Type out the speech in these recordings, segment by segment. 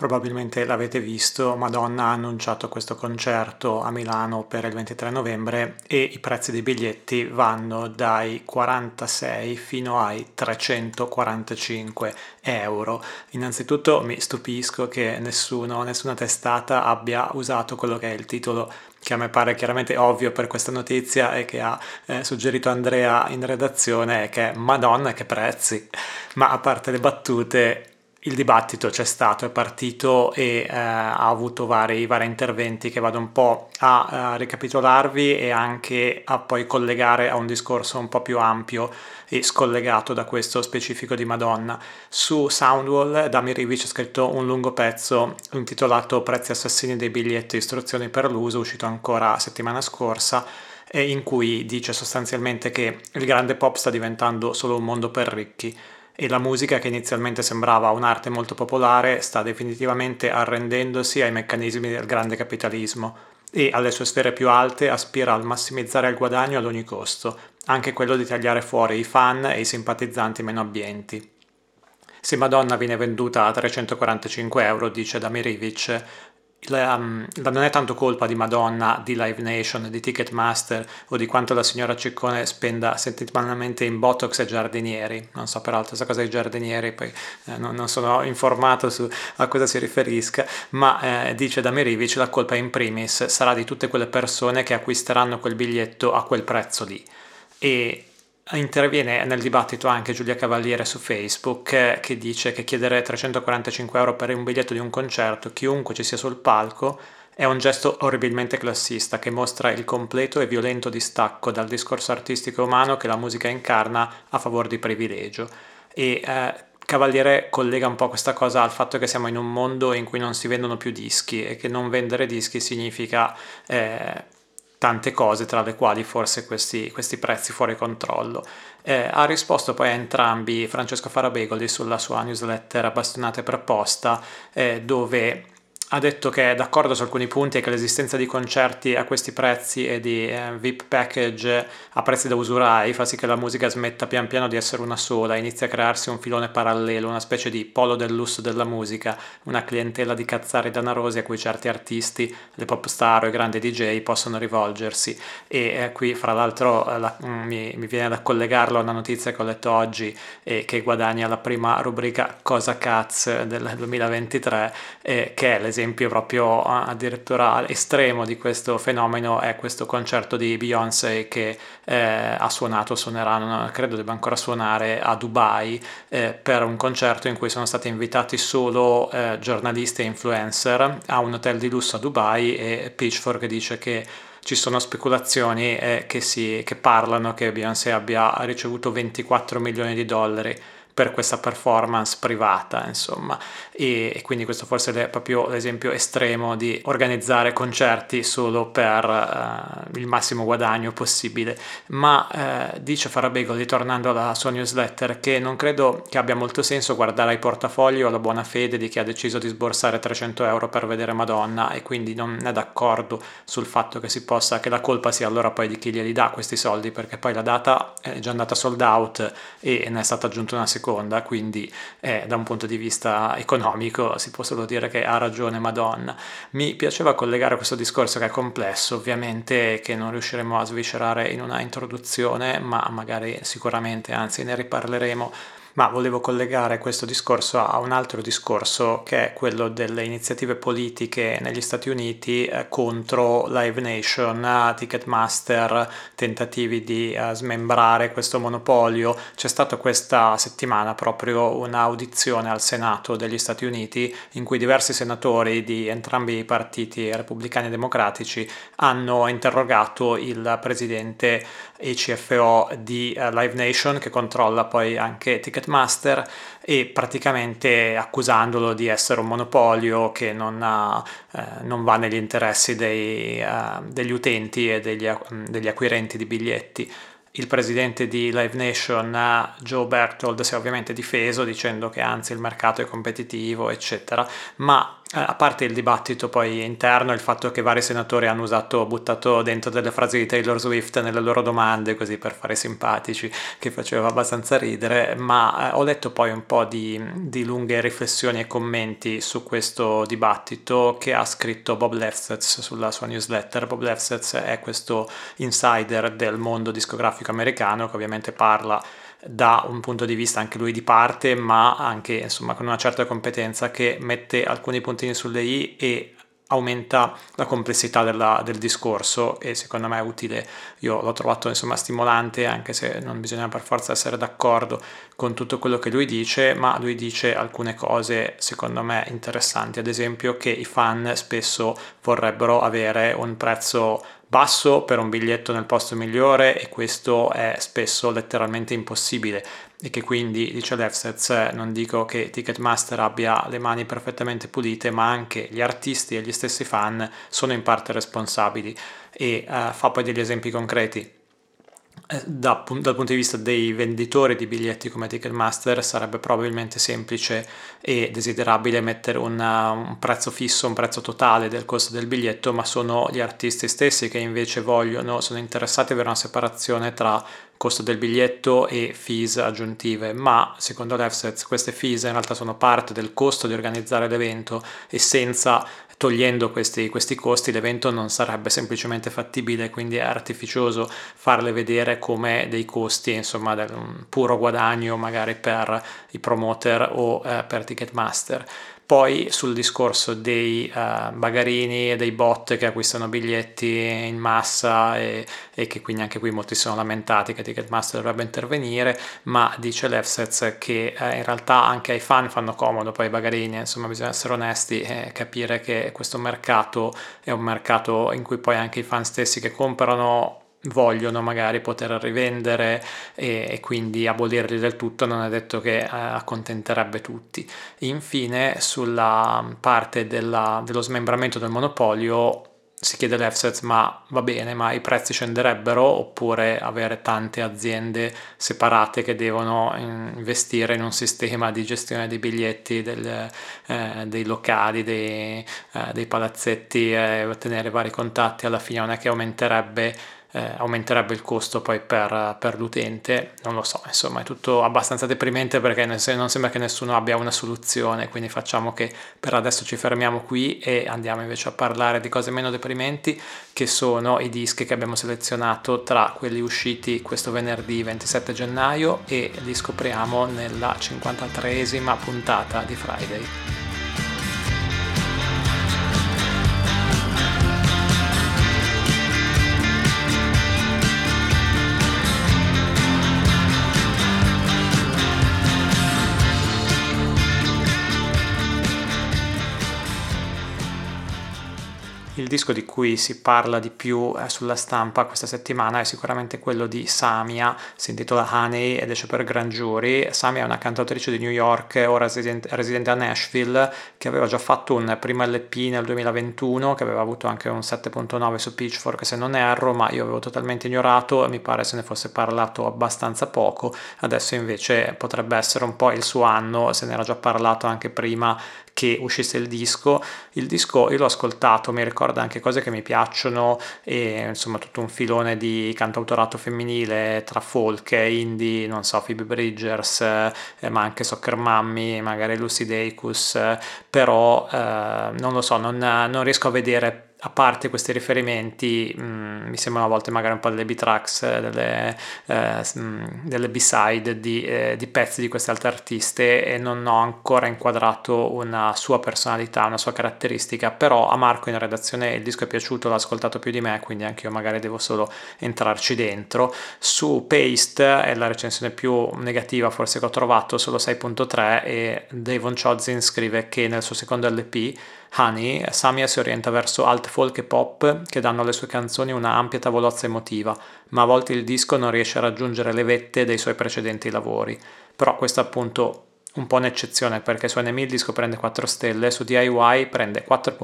Probabilmente l'avete visto, Madonna ha annunciato questo concerto a Milano per il 23 novembre e i prezzi dei biglietti vanno dai 46 fino ai 345 euro. Innanzitutto mi stupisco che nessuno, nessuna testata abbia usato quello che è il titolo che a me pare chiaramente ovvio per questa notizia e che ha eh, suggerito Andrea in redazione, che è Madonna che prezzi. Ma a parte le battute, il dibattito c'è stato, è partito e eh, ha avuto vari, vari, interventi che vado un po' a, a, ricapitolarvi e anche a poi collegare a un discorso un po' più ampio e scollegato da questo specifico di Madonna. Su Soundwall Dami Rivic ha scritto un lungo pezzo intitolato Prezzi assassini dei biglietti, istruzioni per l'uso, uscito ancora settimana scorsa in cui dice sostanzialmente che il grande pop sta diventando solo un mondo per ricchi e la musica che inizialmente sembrava un'arte molto popolare sta definitivamente arrendendosi ai meccanismi del grande capitalismo e alle sue sfere più alte aspira al massimizzare il guadagno ad ogni costo, anche quello di tagliare fuori i fan e i simpatizzanti meno abbienti. Se Madonna viene venduta a 345 euro, dice Damirivic, la, um, non è tanto colpa di Madonna, di Live Nation, di Ticketmaster o di quanto la signora Ciccone spenda settimanalmente in Botox e giardinieri. Non so peraltro questa cosa dei giardinieri, poi eh, non, non, sono informato su a cosa si riferisca, ma eh, dice da Merivic la colpa in primis sarà di tutte quelle persone che acquisteranno quel biglietto a quel prezzo lì. E Interviene nel dibattito anche Giulia Cavaliere su Facebook eh, che dice che chiedere 345 euro per un biglietto di un concerto, chiunque ci sia sul palco, è un gesto orribilmente classista che mostra il completo e violento distacco dal discorso artistico umano che la musica incarna a favore di privilegio. E eh, Cavaliere collega un po' questa cosa al fatto che siamo in un mondo in cui non si vendono più dischi e che non vendere dischi significa eh, tante cose, tra le quali forse questi, questi prezzi fuori controllo. Eh, ha risposto poi a entrambi Francesco Farabegoli sulla sua newsletter Bastonate per posta, eh, dove ha detto che è d'accordo su alcuni punti e che l'esistenza di concerti a questi prezzi e di eh, VIP package a prezzi da usurai fa sì che la musica smetta pian piano di essere una sola, inizia a crearsi un filone parallelo, una specie di polo del lusso della musica, una clientela di cazzari danarosi a cui certi artisti, le pop star o i grandi DJ possono rivolgersi. E eh, qui fra l'altro eh, la, mm, mi, mi, viene da collegarlo a una notizia che ho letto oggi e che guadagna la prima rubrica Cosa Caz del 2023, eh, che è l'esempio esempio proprio addirittura estremo di questo fenomeno è questo concerto di Beyoncé che eh, ha suonato, suonerà, credo debba ancora suonare a Dubai eh, per un concerto in cui sono stati invitati solo eh, giornalisti e influencer a un hotel di lusso a Dubai e Pitchfork dice che ci sono speculazioni eh, che, si, che parlano che Beyoncé abbia ricevuto 24 milioni di dollari per questa performance privata, insomma. E, e quindi questo forse è proprio l'esempio estremo di organizzare concerti solo per uh, il massimo guadagno possibile. Ma uh, dice Farabegoli, tornando alla sua newsletter, che non credo che abbia molto senso guardare ai portafogli o alla buona fede di chi ha deciso di sborsare 300 euro per vedere Madonna e quindi non è d'accordo sul fatto che si possa, che la colpa sia allora poi di chi glieli dà questi soldi, perché poi la data è già andata sold out e ne è stata aggiunta una seconda seconda, quindi eh, da un punto di vista economico si può solo dire che ha ragione Madonna. Mi piaceva collegare questo discorso che è complesso, ovviamente che non riusciremo a sviscerare in una introduzione, ma magari sicuramente, anzi ne riparleremo ma volevo collegare questo discorso a un altro discorso che è quello delle iniziative politiche negli Stati Uniti eh, contro Live Nation, Ticketmaster, tentativi di uh, smembrare questo monopolio. C'è stata questa settimana proprio un'audizione al Senato degli Stati Uniti in cui diversi senatori di entrambi i partiti repubblicani e democratici hanno interrogato il presidente ECFO di Live Nation che controlla poi anche Ticketmaster Ticketmaster e praticamente accusandolo di essere un monopolio che non, ha, eh, non va negli interessi dei, uh, degli utenti e degli, degli acquirenti di biglietti. Il presidente di Live Nation, Joe Berthold, si è ovviamente difeso dicendo che anzi il mercato è competitivo, eccetera, ma a parte il dibattito poi interno, il fatto che vari senatori hanno usato, buttato dentro delle frasi di Taylor Swift nelle loro domande così per fare simpatici, che faceva abbastanza ridere, ma eh, ho letto poi un po' di, di, lunghe riflessioni e commenti su questo dibattito che ha scritto Bob Lefsetz sulla sua newsletter. Bob Lefsetz è questo insider del mondo discografico americano che ovviamente parla da un punto di vista anche lui di parte, ma anche insomma con una certa competenza che mette alcuni puntini sulle i e aumenta la complessità della, del discorso e secondo me è utile. Io l'ho trovato insomma stimolante anche se non bisogna per forza essere d'accordo con tutto quello che lui dice, ma lui dice alcune cose secondo me interessanti, ad esempio che i fan spesso vorrebbero avere un prezzo basso per un biglietto nel posto migliore e questo è spesso letteralmente impossibile. E che quindi, dice Lefsetz, non dico che Ticketmaster abbia le mani perfettamente pulite, ma anche gli artisti e gli stessi fan sono in parte responsabili. E uh, fa poi degli esempi concreti da, dal punto di vista dei venditori di biglietti come Ticketmaster sarebbe probabilmente semplice e desiderabile mettere una, un prezzo fisso, un prezzo totale del costo del biglietto, ma sono gli artisti stessi che invece vogliono, sono interessati ad avere una separazione tra costo del biglietto e fees aggiuntive, ma secondo l'EFSETS queste fees in realtà sono parte del costo di organizzare l'evento e senza togliendo questi, questi, costi l'evento non sarebbe semplicemente fattibile, quindi è artificioso farle vedere come dei costi, insomma, un puro guadagno magari per i promoter o eh, per Ticketmaster. Poi sul discorso dei uh, bagarini e dei bot che acquistano biglietti in massa e, e, che quindi anche qui molti sono lamentati che Ticketmaster dovrebbe intervenire, ma dice l'Efsez che uh, in realtà anche ai fan fanno comodo poi i bagarini, insomma bisogna essere onesti e capire che questo mercato è un mercato in cui poi anche i fan stessi che comprano vogliono magari poter rivendere e, e, quindi abolirli del tutto non è detto che eh, accontenterebbe tutti. Infine sulla parte della, dello smembramento del monopolio si chiede l'Efsets ma va bene ma i prezzi scenderebbero oppure avere tante aziende separate che devono investire in un sistema di gestione dei biglietti del, eh, dei locali dei, eh, dei palazzetti e ottenere vari contatti alla fine non è che aumenterebbe eh, aumenterebbe il costo poi per, per, l'utente, non lo so, insomma è tutto abbastanza deprimente perché non sembra che nessuno abbia una soluzione, quindi facciamo che per adesso ci fermiamo qui e andiamo invece a parlare di cose meno deprimenti che sono i dischi che abbiamo selezionato tra quelli usciti questo venerdì 27 gennaio e li scopriamo nella 53esima puntata di Friday. Il disco di cui si parla di più eh, sulla stampa questa settimana è sicuramente quello di Samia, si intitola Honey ed esce per Grand Jury. Samia è una cantautrice di New York, ora residente, residente a Nashville, che aveva già fatto un primo LP nel 2021, che aveva avuto anche un 7.9 su Pitchfork se non erro, ma io avevo totalmente ignorato e mi pare se ne fosse parlato abbastanza poco. Adesso invece potrebbe essere un po' il suo anno, se ne era già parlato anche prima che uscisse il disco. Il disco io l'ho ascoltato, mi ricorda anche cose che mi piacciono e insomma tutto un filone di cantautorato femminile tra folk indie, non so, Phoebe Bridgers, eh, ma anche Soccer Mummy, magari Lucy Dacus, eh, però eh, non lo so, non, non riesco a vedere a parte questi riferimenti, mh, mm, mi sembrano a volte magari un po' delle B-tracks, delle, eh, mm, delle B-side di, eh, di, pezzi di queste altre artiste e non ho ancora inquadrato una sua personalità, una sua caratteristica, però a Marco in redazione il disco è piaciuto, l'ha ascoltato più di me, quindi anche io magari devo solo entrarci dentro. Su Paste è la recensione più negativa forse che ho trovato, solo 6.3 e Davon Chodzin scrive che nel suo secondo LP Honey, Samia si orienta verso alt folk e pop che danno alle sue canzoni una ampia tavolozza emotiva, ma a volte il disco non riesce a raggiungere le vette dei suoi precedenti lavori. Però questo appunto un po' un'eccezione perché su NME il disco prende 4 stelle, su DIY prende 4,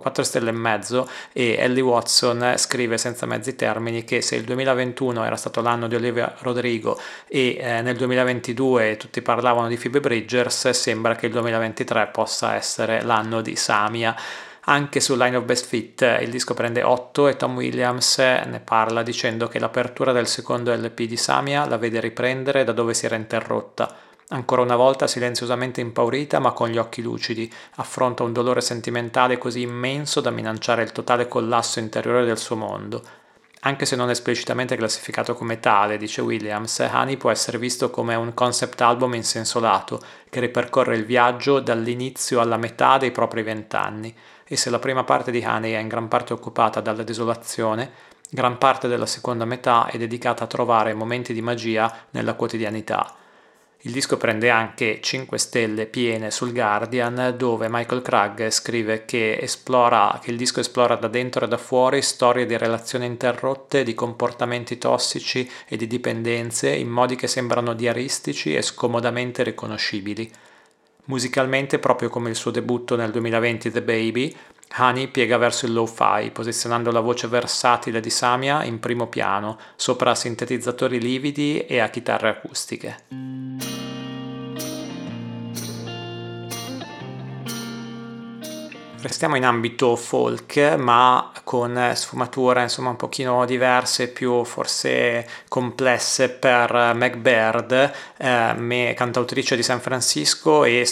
4 stelle e mezzo e Ellie Watson scrive senza mezzi termini che se il 2021 era stato l'anno di Olivia Rodrigo e eh, nel 2022 tutti parlavano di Phoebe Bridgers, sembra che il 2023 possa essere l'anno di Samia. Anche su Line of Best Fit il disco prende 8 e Tom Williams ne parla dicendo che l'apertura del secondo LP di Samia la vede riprendere da dove si era interrotta Ancora una volta silenziosamente impaurita ma con gli occhi lucidi, affronta un dolore sentimentale così immenso da minacciare il totale collasso interiore del suo mondo. Anche se non esplicitamente classificato come tale, dice Williams, Honey può essere visto come un concept album in senso lato, che ripercorre il viaggio dall'inizio alla metà dei propri vent'anni, e se la prima parte di Honey è in gran parte occupata dalla desolazione, gran parte della seconda metà è dedicata a trovare momenti di magia nella quotidianità. Il disco prende anche 5 stelle piene sul Guardian dove Michael Cragg scrive che, esplora, che il disco esplora da dentro e da fuori storie di relazioni interrotte, di comportamenti tossici e di dipendenze in modi che sembrano diaristici e scomodamente riconoscibili. Musicalmente, proprio come il suo debutto nel 2020 The Baby, Honey piega verso il lo-fi, posizionando la voce versatile di Samia in primo piano, sopra sintetizzatori lividi e a chitarre acustiche. Restiamo in ambito folk, ma con sfumature insomma un pochino diverse, più forse complesse per Meg Baird, eh, cantautrice di San Francisco e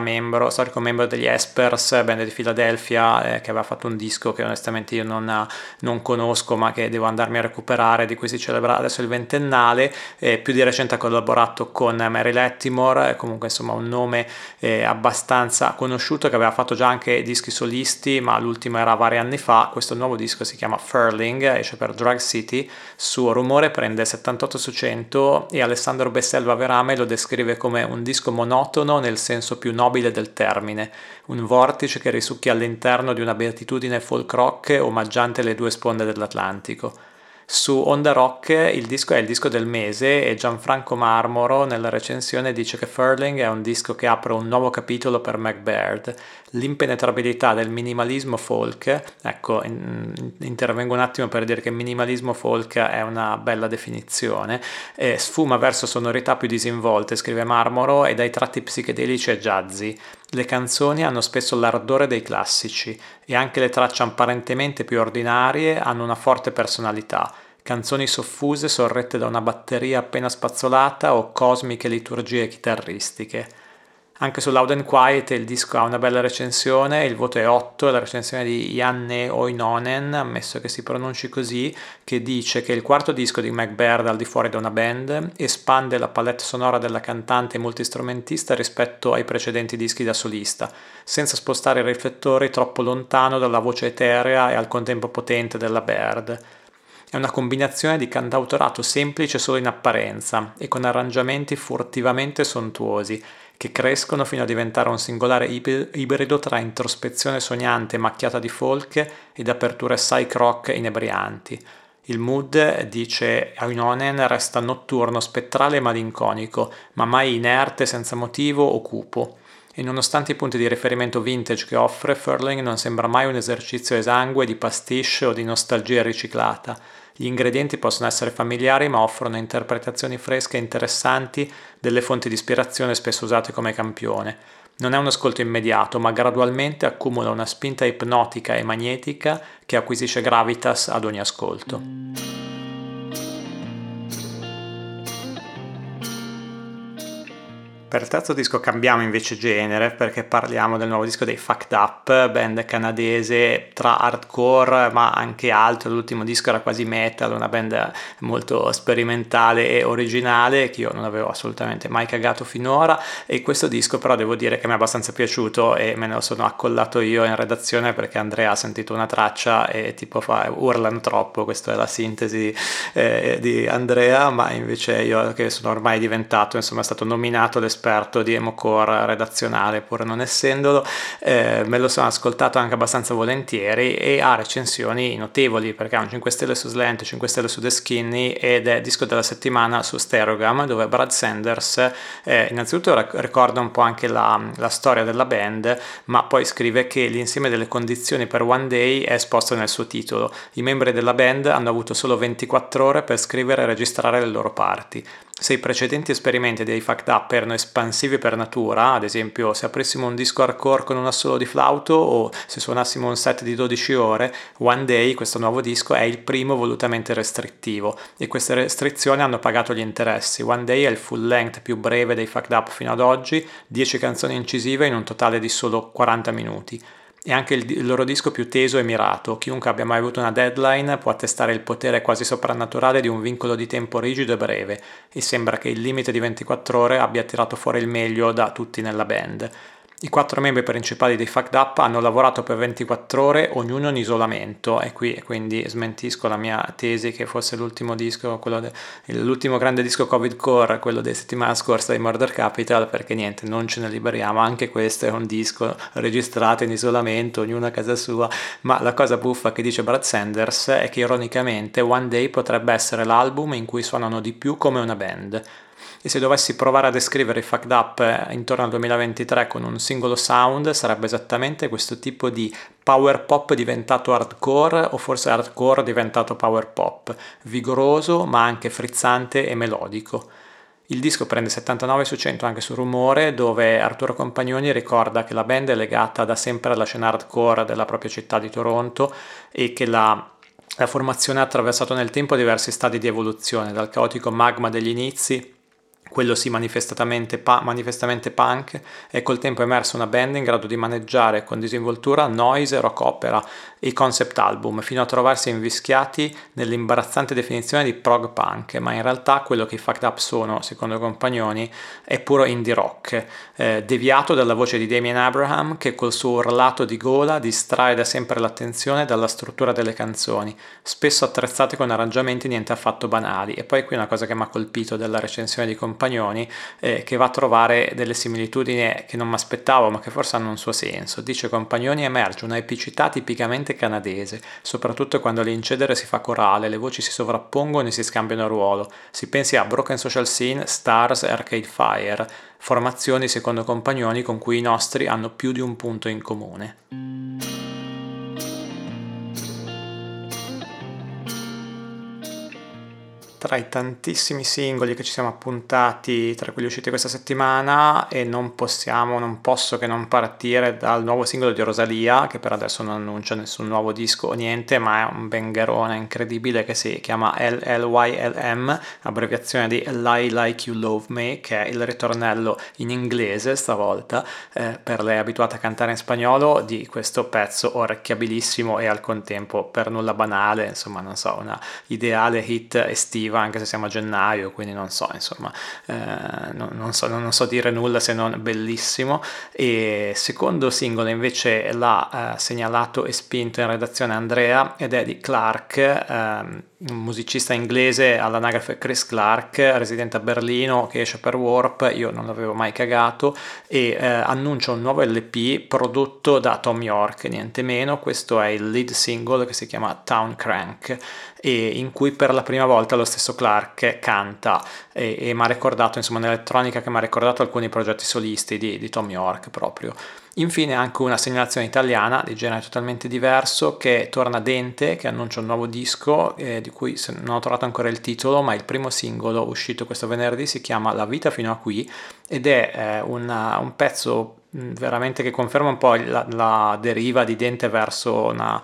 membro, storico membro degli Espers, band di Philadelphia, eh, che aveva fatto un disco che onestamente io non, non, conosco, ma che devo andarmi a recuperare, di cui si celebra adesso il ventennale. Eh, più di recente ha collaborato con Mary Lettimore, comunque insomma un nome eh, abbastanza conosciuto che aveva fatto già anche dischi dischi solisti, ma l'ultimo era vari anni fa. Questo nuovo disco si chiama Furling, esce per Drug City. Suo rumore prende 78 su 100 e Alessandro Besselva Verame lo descrive come un disco monotono nel senso più nobile del termine, un vortice che risucchia all'interno di una beatitudine folk rock omaggiante le due sponde dell'Atlantico. Su Onda Rock il disco è il disco del mese e Gianfranco Marmoro nella recensione dice che Furling è un disco che apre un nuovo capitolo per MacBaird. L'impenetrabilità del minimalismo folk, ecco, in, intervengo un attimo per dire che minimalismo folk è una bella definizione, sfuma verso sonorità più disinvolte, scrive Marmoro, e dai tratti psichedelici e jazzy. Le canzoni hanno spesso l'ardore dei classici e anche le tracce apparentemente più ordinarie hanno una forte personalità. Canzoni soffuse sorrette da una batteria appena spazzolata o cosmiche liturgie chitarristiche. Anche su Loud and Quiet il disco ha una bella recensione, il voto è 8, la recensione di Janne Oinonen, ammesso che si pronunci così, che dice che il quarto disco di MacBaird al di fuori da una band espande la palette sonora della cantante multistrumentista rispetto ai precedenti dischi da solista, senza spostare i riflettori troppo lontano dalla voce eterea e al contempo potente della Baird. È una combinazione di cantautorato semplice solo in apparenza e con arrangiamenti furtivamente sontuosi, che crescono fino a diventare un singolare ibrido tra introspezione sognante macchiata di folk ed aperture psych rock inebrianti. Il mood, dice Ainonen, resta notturno, spettrale e malinconico, ma mai inerte, senza motivo o cupo. E nonostante i punti di riferimento vintage che offre, Furling non sembra mai un esercizio esangue di pastiche o di nostalgia riciclata gli ingredienti possono essere familiari ma offrono interpretazioni fresche e interessanti delle fonti di ispirazione spesso usate come campione. Non è un ascolto immediato, ma gradualmente accumula una spinta ipnotica e magnetica che acquisisce gravitas ad ogni ascolto. Per il terzo disco cambiamo invece genere perché parliamo del nuovo disco dei Fucked Up, band canadese tra hardcore ma anche altro. L'ultimo disco era quasi metal, una band molto sperimentale e originale che io non avevo assolutamente mai cagato finora. E questo disco, però, devo dire che mi è abbastanza piaciuto e me ne sono accollato io in redazione perché Andrea ha sentito una traccia e tipo fa urlano troppo. Questa è la sintesi eh, di Andrea, ma invece io che sono ormai diventato, insomma, è stato nominato l'esperto esperto di emocore redazionale pur non essendolo, eh, me lo sono ascoltato anche abbastanza volentieri e ha recensioni notevoli perché ha un 5 stelle su Slant, 5 stelle su The Skinny ed è disco della settimana su Stereogam dove Brad Sanders eh, innanzitutto ricorda un po' anche la, la storia della band ma poi scrive che l'insieme delle condizioni per One Day è esposto nel suo titolo. I membri della band hanno avuto solo 24 ore per scrivere e registrare le loro parti. Se i precedenti esperimenti dei Fact Up erano espansivi per natura, ad esempio se aprissimo un disco hardcore con un assolo di flauto o se suonassimo un set di 12 ore, One Day, questo nuovo disco, è il primo volutamente restrittivo e queste restrizioni hanno pagato gli interessi. One Day è il full length più breve dei Fact Up fino ad oggi, 10 canzoni incisive in un totale di solo 40 minuti è anche il, il, loro disco più teso e mirato. Chiunque abbia mai avuto una deadline può attestare il potere quasi soprannaturale di un vincolo di tempo rigido e breve, e sembra che il limite di 24 ore abbia tirato fuori il meglio da tutti nella band. I quattro membri principali dei Fucked Up hanno lavorato per 24 ore, ognuno in isolamento, e qui quindi smentisco la mia tesi che fosse l'ultimo disco, de, l'ultimo grande disco Covid Core, quello della settimana scorsa di Murder Capital, perché niente, non ce ne liberiamo, anche questo è un disco registrato in isolamento, ognuno a casa sua, ma la cosa buffa che dice Brad Sanders è che ironicamente One Day potrebbe essere l'album in cui suonano di più come una band e se dovessi provare a descrivere i Fucked Up eh, intorno al 2023 con un singolo sound sarebbe esattamente questo tipo di power pop diventato hardcore o forse hardcore diventato power pop, vigoroso ma anche frizzante e melodico. Il disco prende 79 su 100 anche su Rumore, dove Arturo Compagnoni ricorda che la band è legata da sempre alla scena hardcore della propria città di Toronto e che la, la formazione ha attraversato nel tempo diversi stadi di evoluzione, dal caotico magma degli inizi quello sì manifestamente, pa- manifestamente punk, e col tempo è emersa una band in grado di maneggiare con disinvoltura noise, rock opera e concept album, fino a trovarsi invischiati nell'imbarazzante definizione di prog punk, ma in realtà quello che i Fucked Up sono, secondo i compagnoni, è puro indie rock, eh, deviato dalla voce di Damien Abraham che col suo urlato di gola distrae da sempre l'attenzione dalla struttura delle canzoni, spesso attrezzate con arrangiamenti niente affatto banali. E poi qui una cosa che mi ha colpito della recensione di compagnoni Compagnoni eh, che va a trovare delle similitudini che non mi aspettavo ma che forse hanno un suo senso. Dice Compagnoni emerge una epicità tipicamente canadese, soprattutto quando l'incedere si fa corale, le voci si sovrappongono e si scambiano ruolo. Si pensi a Broken Social Scene, Stars e Arcade Fire, formazioni secondo Compagnoni con cui i nostri hanno più di un punto in comune. Tra i tantissimi singoli che ci siamo appuntati tra quelli usciti questa settimana e non possiamo, non posso che non partire dal nuovo singolo di Rosalia che per adesso non annuncia nessun nuovo disco o niente ma è un bengerone incredibile che si chiama LLYLM abbreviazione di Lie Like You Love Me che è il ritornello in inglese stavolta eh, per lei abituata a cantare in spagnolo di questo pezzo orecchiabilissimo e al contempo per nulla banale insomma non so una ideale hit estiva positiva anche se siamo a gennaio, quindi non so, insomma, eh, non, non, so, non, so, dire nulla se non bellissimo. E secondo singolo invece l'ha eh, segnalato e spinto in redazione Andrea ed è di Clark. Ehm, un musicista inglese all'anagrafe Chris Clark, residente a Berlino, che esce per Warp, io non l'avevo mai cagato, e eh, annuncia un nuovo LP prodotto da Tom York, niente meno, questo è il lead single che si chiama Town Crank e in cui per la prima volta lo stesso Clark canta e, e mi ha ricordato, insomma, nell'elettronica che mi ha ricordato alcuni progetti solisti di, di Tom York proprio. Infine anche una segnalazione italiana di genere totalmente diverso che torna Dente, che annuncia un nuovo disco eh, di cui non ho trovato ancora il titolo, ma il primo singolo uscito questo venerdì si chiama La vita fino a qui ed è eh, una, un pezzo veramente che conferma un po' la, la, deriva di Dente verso una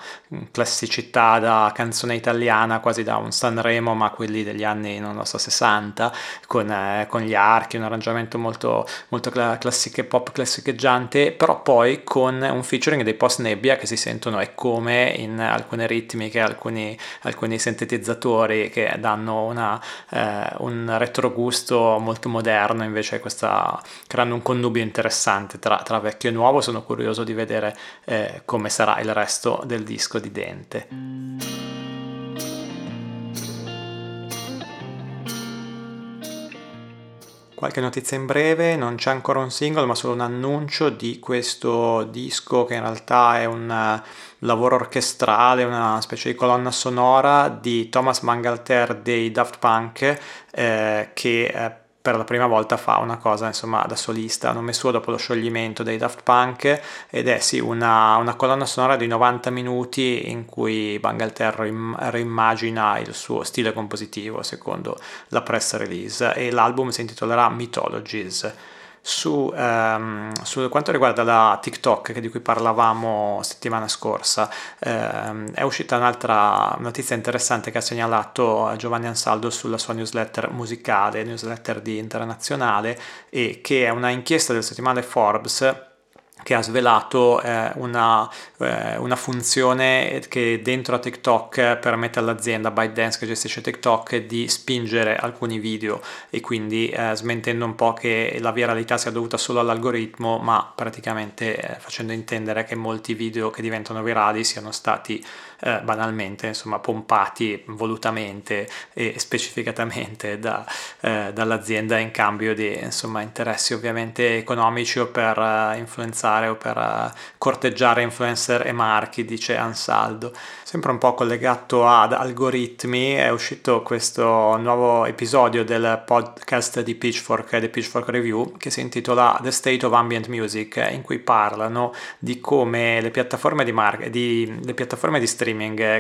classicità da canzone italiana, quasi da un Sanremo, ma quelli degli anni, non lo so, 60, con, eh, con gli archi, un arrangiamento molto, molto classiche, pop classicheggiante, però poi con un featuring dei post nebbia che si sentono e come in alcune ritmiche, alcuni, alcuni sintetizzatori che danno una, eh, un retrogusto molto moderno, invece questa, creando un connubio interessante tra tra, vecchio e nuovo, sono curioso di vedere eh, come sarà il resto del disco di Dente. Qualche notizia in breve, non c'è ancora un singolo ma solo un annuncio di questo disco che in realtà è un eh, lavoro orchestrale, una specie di colonna sonora di Thomas Mangalter dei Daft Punk eh, che eh, per la prima volta fa una cosa insomma da solista, hanno messo dopo lo scioglimento dei Daft Punk ed è sì una, una colonna sonora di 90 minuti in cui Bangalter reimmagina il suo stile compositivo secondo la press release e l'album si intitolerà Mythologies. Su, ehm, su, quanto riguarda la TikTok di cui parlavamo settimana scorsa, ehm, è uscita un'altra notizia interessante che ha segnalato Giovanni Ansaldo sulla sua newsletter musicale, newsletter di Internazionale, e che è una inchiesta del settimanale Forbes che ha svelato eh, una, eh, una, funzione che dentro a TikTok permette all'azienda ByteDance che gestisce TikTok di spingere alcuni video e quindi eh, smentendo un po' che la viralità sia dovuta solo all'algoritmo ma praticamente eh, facendo intendere che molti video che diventano virali siano stati eh, banalmente insomma pompati volutamente e specificatamente da, eh, dall'azienda in cambio di insomma interessi ovviamente economici o per influenzare utilizzare o per uh, corteggiare influencer e marchi, dice Ansaldo. Sempre un po' collegato ad algoritmi, è uscito questo nuovo episodio del podcast di Pitchfork, The Pitchfork Review, che si intitola The State of Ambient Music, in cui parlano di come le piattaforme di, mar- di, le piattaforme di streaming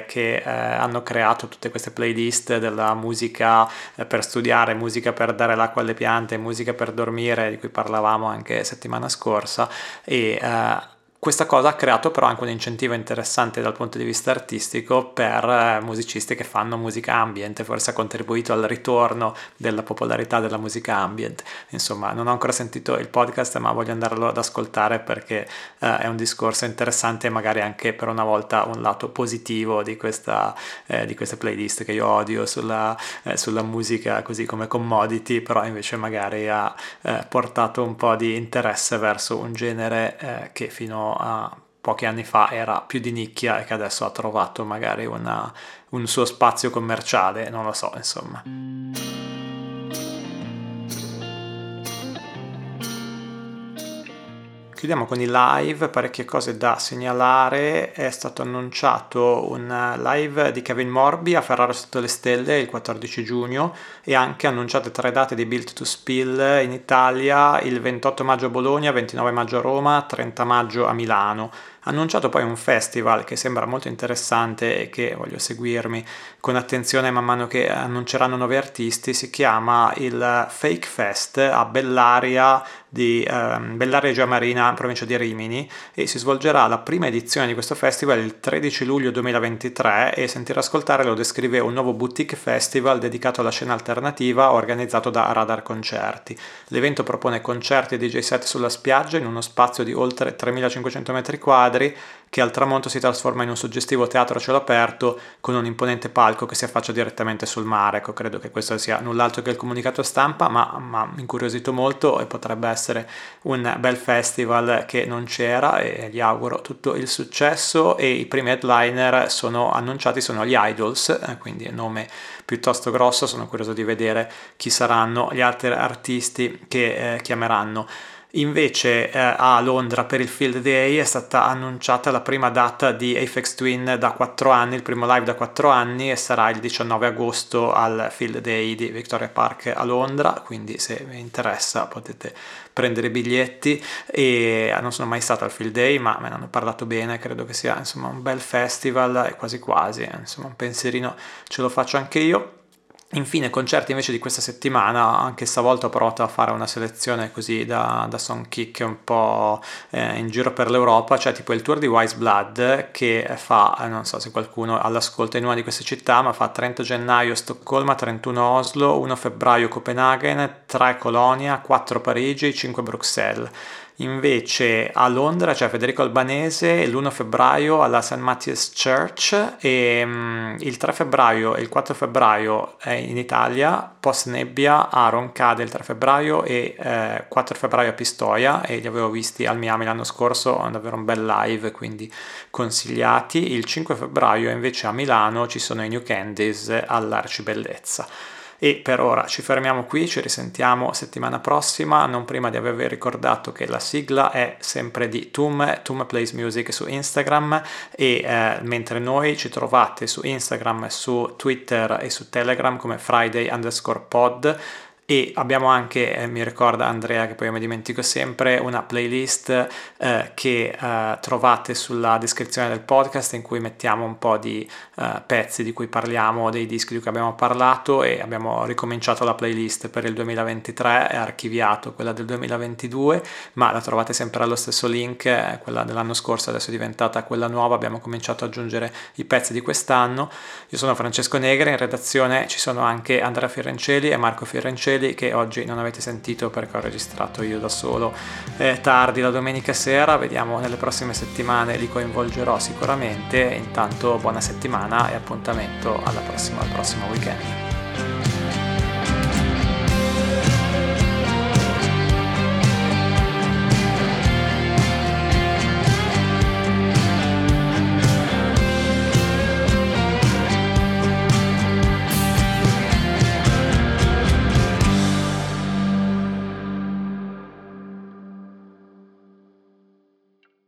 che eh, hanno creato tutte queste playlist della musica eh, per studiare, musica per dare l'acqua alle piante, musica per dormire, di cui parlavamo anche settimana scorsa, e uh, Questa cosa ha creato però anche un incentivo interessante dal punto di vista artistico per eh, musicisti che fanno musica ambient, forse ha contribuito al ritorno della popolarità della musica ambient. Insomma, non ho ancora sentito il podcast, ma voglio andarlo ad ascoltare perché eh, è un discorso interessante e magari anche per una volta un lato positivo di questa, eh, di queste playlist che io odio sulla, eh, sulla, musica così come commodity, però invece magari ha eh, portato un po' di interesse verso un genere eh, che fino a pochi anni fa era più di nicchia e che adesso ha trovato magari una, un suo spazio commerciale, non lo so, insomma. Chiudiamo con i live, parecchie cose da segnalare. È stato annunciato un live di Kevin Morby a Ferrara sotto le stelle il 14 giugno e anche annunciate tre date di Build to Spill in Italia, il 28 maggio a Bologna, 29 maggio a Roma, 30 maggio a Milano annunciato poi un festival che sembra molto interessante e che voglio seguirmi con attenzione man mano che annunceranno nuovi artisti, si chiama il Fake Fest a Bellaria di um, Bellaria Giamarina, provincia di Rimini e si svolgerà la prima edizione di questo festival il 13 luglio 2023 e sentire ascoltare lo descrive un nuovo boutique festival dedicato alla scena alternativa organizzato da Radar Concerti. L'evento propone concerti e DJ set sulla spiaggia in uno spazio di oltre 3500 metri quadri che al tramonto si trasforma in un suggestivo teatro a cielo aperto con un imponente palco che si affaccia direttamente sul mare. Ecco, credo che questo sia null'altro che il comunicato stampa, ma mi incuriosito molto e potrebbe essere un bel festival che non c'era e gli auguro tutto il successo e i primi headliner sono annunciati, sono gli Idols, eh, quindi nome piuttosto grosso, sono curioso di vedere chi saranno gli altri artisti che eh, chiameranno. Invece eh, a Londra per il Field Day è stata annunciata la prima data di Apex Twin da 4 anni, il primo live da 4 anni e sarà il 19 agosto al Field Day di Victoria Park a Londra, quindi se vi interessa potete prendere i biglietti. E non sono mai stato al Field Day ma me ne hanno parlato bene, credo che sia insomma un bel festival e quasi quasi, insomma un pensierino ce lo faccio anche io. Infine, concerti invece di questa settimana, anche stavolta ho provato a fare una selezione così da, da song kick un po' eh, in giro per l'Europa, cioè tipo il tour di Wise Blood che fa, eh, non so se qualcuno all'ascolto in una di queste città, ma fa 30 gennaio Stoccolma, 31 Oslo, 1 febbraio Copenaghen, 3 Colonia, 4 Parigi, 5 Bruxelles. Invece a Londra c'è Federico Albanese l'1 febbraio alla St. Matthias Church e um, il 3 febbraio e il 4 febbraio è in Italia, post nebbia a Roncade il 3 febbraio e eh, 4 febbraio a Pistoia e li avevo visti al Miami l'anno scorso, davvero un bel live quindi consigliati. Il 5 febbraio invece a Milano ci sono i New Candies all'Arcibellezza. E per ora ci fermiamo qui, ci risentiamo settimana prossima, non prima di avervi ricordato che la sigla è sempre di Tum, Tum Plays Music su Instagram e eh, mentre noi ci trovate su Instagram, su Twitter e su Telegram come Friday underscore pod e abbiamo anche, eh, mi ricorda Andrea che poi io mi dimentico sempre, una playlist eh, che eh, trovate sulla descrizione del podcast in cui mettiamo un po' di eh, pezzi di cui parliamo, dei dischi di cui abbiamo parlato e abbiamo ricominciato la playlist per il 2023, è archiviato quella del 2022, ma la trovate sempre allo stesso link, eh, quella dell'anno scorso adesso è diventata quella nuova, abbiamo cominciato ad aggiungere i pezzi di quest'anno. Io sono Francesco Negri, in redazione ci sono anche Andrea Fiorencelli e Marco Fiorencelli Angeli che oggi non avete sentito perché ho registrato io da solo eh, tardi la domenica sera, vediamo nelle prossime settimane, li coinvolgerò sicuramente, intanto buona settimana e appuntamento alla prossima, al prossimo weekend.